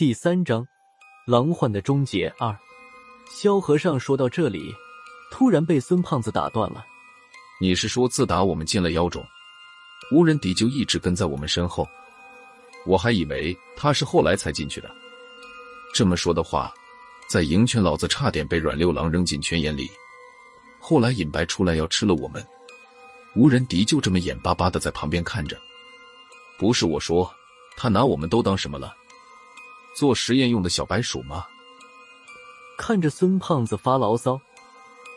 第三章，狼患的终结二。萧和尚说到这里，突然被孙胖子打断了。你是说，自打我们进了妖种，无人敌就一直跟在我们身后？我还以为他是后来才进去的。这么说的话，在营圈，老子差点被阮六郎扔进圈眼里。后来尹白出来要吃了我们，无人敌就这么眼巴巴的在旁边看着。不是我说，他拿我们都当什么了？做实验用的小白鼠吗？看着孙胖子发牢骚，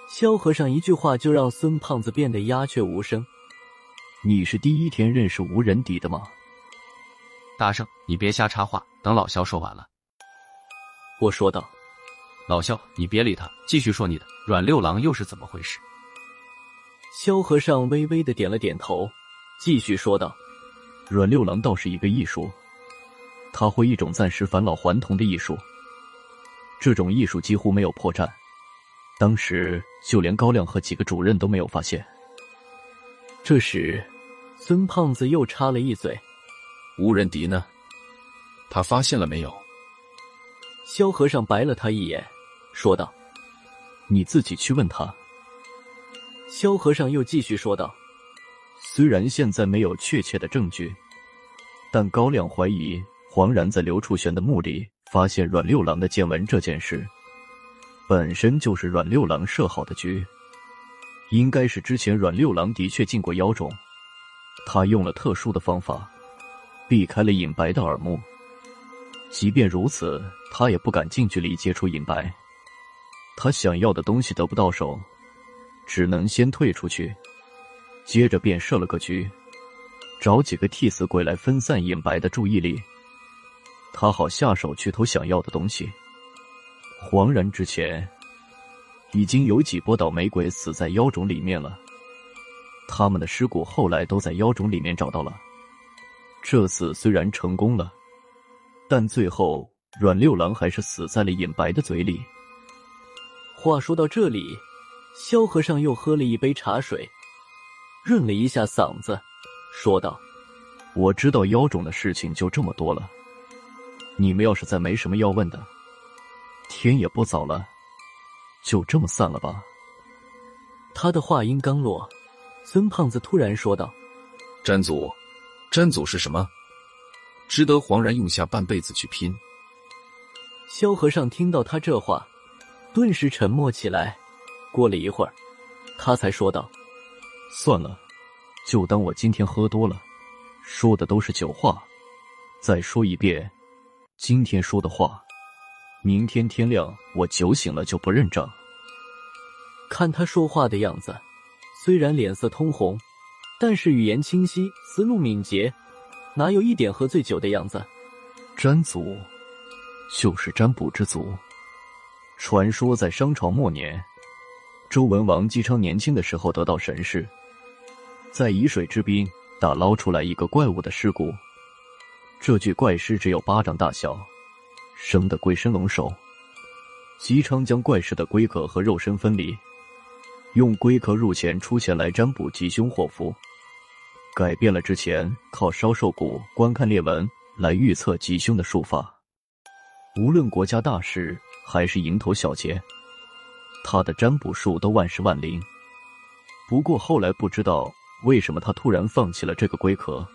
萧和尚一句话就让孙胖子变得鸦雀无声。你是第一天认识无人敌的吗？大圣，你别瞎插话，等老萧说完了。我说道。老萧，你别理他，继续说你的。阮六郎又是怎么回事？萧和尚微微的点了点头，继续说道：“阮六郎倒是一个艺术。”他会一种暂时返老还童的艺术，这种艺术几乎没有破绽。当时就连高亮和几个主任都没有发现。这时，孙胖子又插了一嘴：“无人敌呢？他发现了没有？”萧和尚白了他一眼，说道：“你自己去问他。”萧和尚又继续说道：“虽然现在没有确切的证据，但高亮怀疑。”黄然在刘处玄的墓里发现阮六郎的剑纹这件事，本身就是阮六郎设好的局。应该是之前阮六郎的确进过妖种，他用了特殊的方法，避开了尹白的耳目。即便如此，他也不敢近距离接触尹白。他想要的东西得不到手，只能先退出去，接着便设了个局，找几个替死鬼来分散尹白的注意力。他好下手去偷想要的东西。黄然之前已经有几波倒霉鬼死在妖种里面了，他们的尸骨后来都在妖种里面找到了。这次虽然成功了，但最后阮六郎还是死在了尹白的嘴里。话说到这里，萧和尚又喝了一杯茶水，润了一下嗓子，说道：“我知道妖种的事情就这么多了。”你们要是再没什么要问的，天也不早了，就这么散了吧。他的话音刚落，孙胖子突然说道：“詹祖，詹祖是什么？值得黄然用下半辈子去拼？”萧和尚听到他这话，顿时沉默起来。过了一会儿，他才说道：“算了，就当我今天喝多了，说的都是酒话。再说一遍。”今天说的话，明天天亮我酒醒了就不认账。看他说话的样子，虽然脸色通红，但是语言清晰，思路敏捷，哪有一点喝醉酒的样子？占祖就是占卜之祖。传说在商朝末年，周文王姬昌年轻的时候得到神识，在沂水之滨打捞出来一个怪物的尸骨。这具怪尸只有巴掌大小，生的龟身龙首。姬昌将怪尸的龟壳和肉身分离，用龟壳入钱出钱来占卜吉凶祸福，改变了之前靠烧兽骨、观看裂纹来预测吉凶的术法。无论国家大事还是蝇头小节，他的占卜术都万事万灵。不过后来不知道为什么他突然放弃了这个龟壳。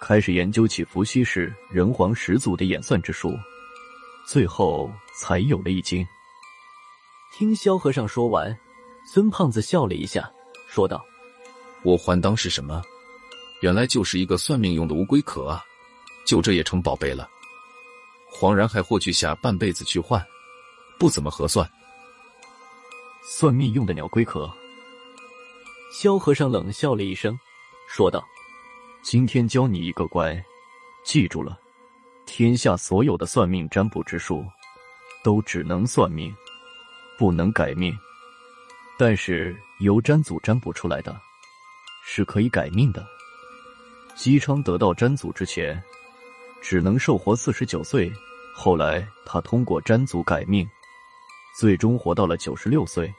开始研究起伏羲氏人皇始祖的演算之术，最后才有了易经。听萧和尚说完，孙胖子笑了一下，说道：“我还当是什么？原来就是一个算命用的乌龟壳啊！就这也成宝贝了？黄然还霍去下半辈子去换，不怎么合算。算命用的鸟龟壳。”萧和尚冷笑了一声，说道。今天教你一个乖，记住了，天下所有的算命占卜之术，都只能算命，不能改命。但是由占祖占卜出来的，是可以改命的。姬昌得到占祖之前，只能寿活四十九岁，后来他通过占祖改命，最终活到了九十六岁，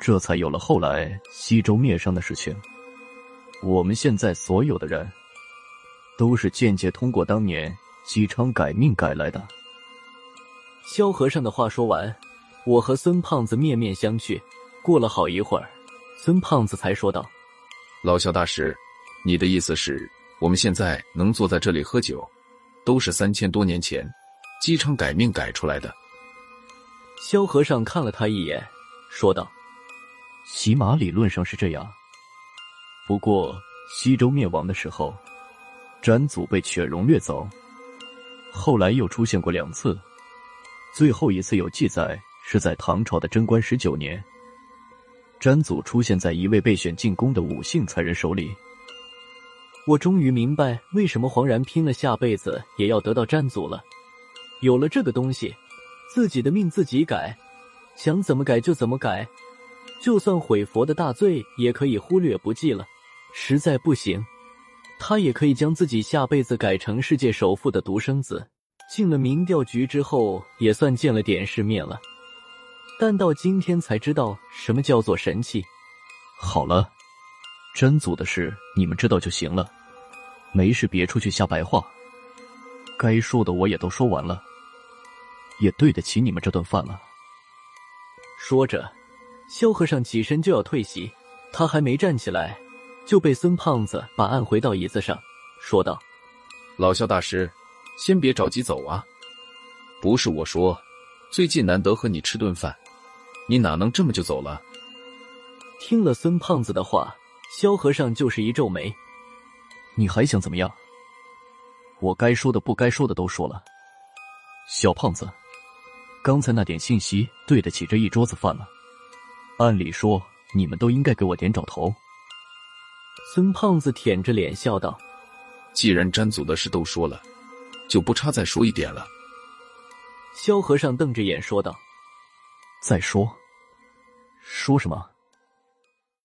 这才有了后来西周灭商的事情。我们现在所有的人，都是间接通过当年姬昌改命改来的。萧和尚的话说完，我和孙胖子面面相觑。过了好一会儿，孙胖子才说道：“老萧大师，你的意思是，我们现在能坐在这里喝酒，都是三千多年前姬昌改命改出来的。”萧和尚看了他一眼，说道：“起码理论上是这样。不过西周灭亡的时候，詹祖被犬戎掠走，后来又出现过两次。”最后一次有记载是在唐朝的贞观十九年，詹祖出现在一位被选进宫的武姓才人手里。我终于明白为什么黄然拼了下辈子也要得到詹祖了。有了这个东西，自己的命自己改，想怎么改就怎么改，就算毁佛的大罪也可以忽略不计了。实在不行，他也可以将自己下辈子改成世界首富的独生子。进了民调局之后，也算见了点世面了，但到今天才知道什么叫做神器。好了，真祖的事你们知道就行了，没事别出去瞎白话。该说的我也都说完了，也对得起你们这顿饭了。说着，萧和尚起身就要退席，他还没站起来，就被孙胖子把按回到椅子上，说道：“老肖大师。”先别着急走啊！不是我说，最近难得和你吃顿饭，你哪能这么就走了？听了孙胖子的话，萧和尚就是一皱眉。你还想怎么样？我该说的、不该说的都说了。小胖子，刚才那点信息对得起这一桌子饭了。按理说，你们都应该给我点找头。孙胖子舔着脸笑道：“既然詹祖的事都说了。”就不差再说一点了。萧和尚瞪着眼说道：“再说，说什么？”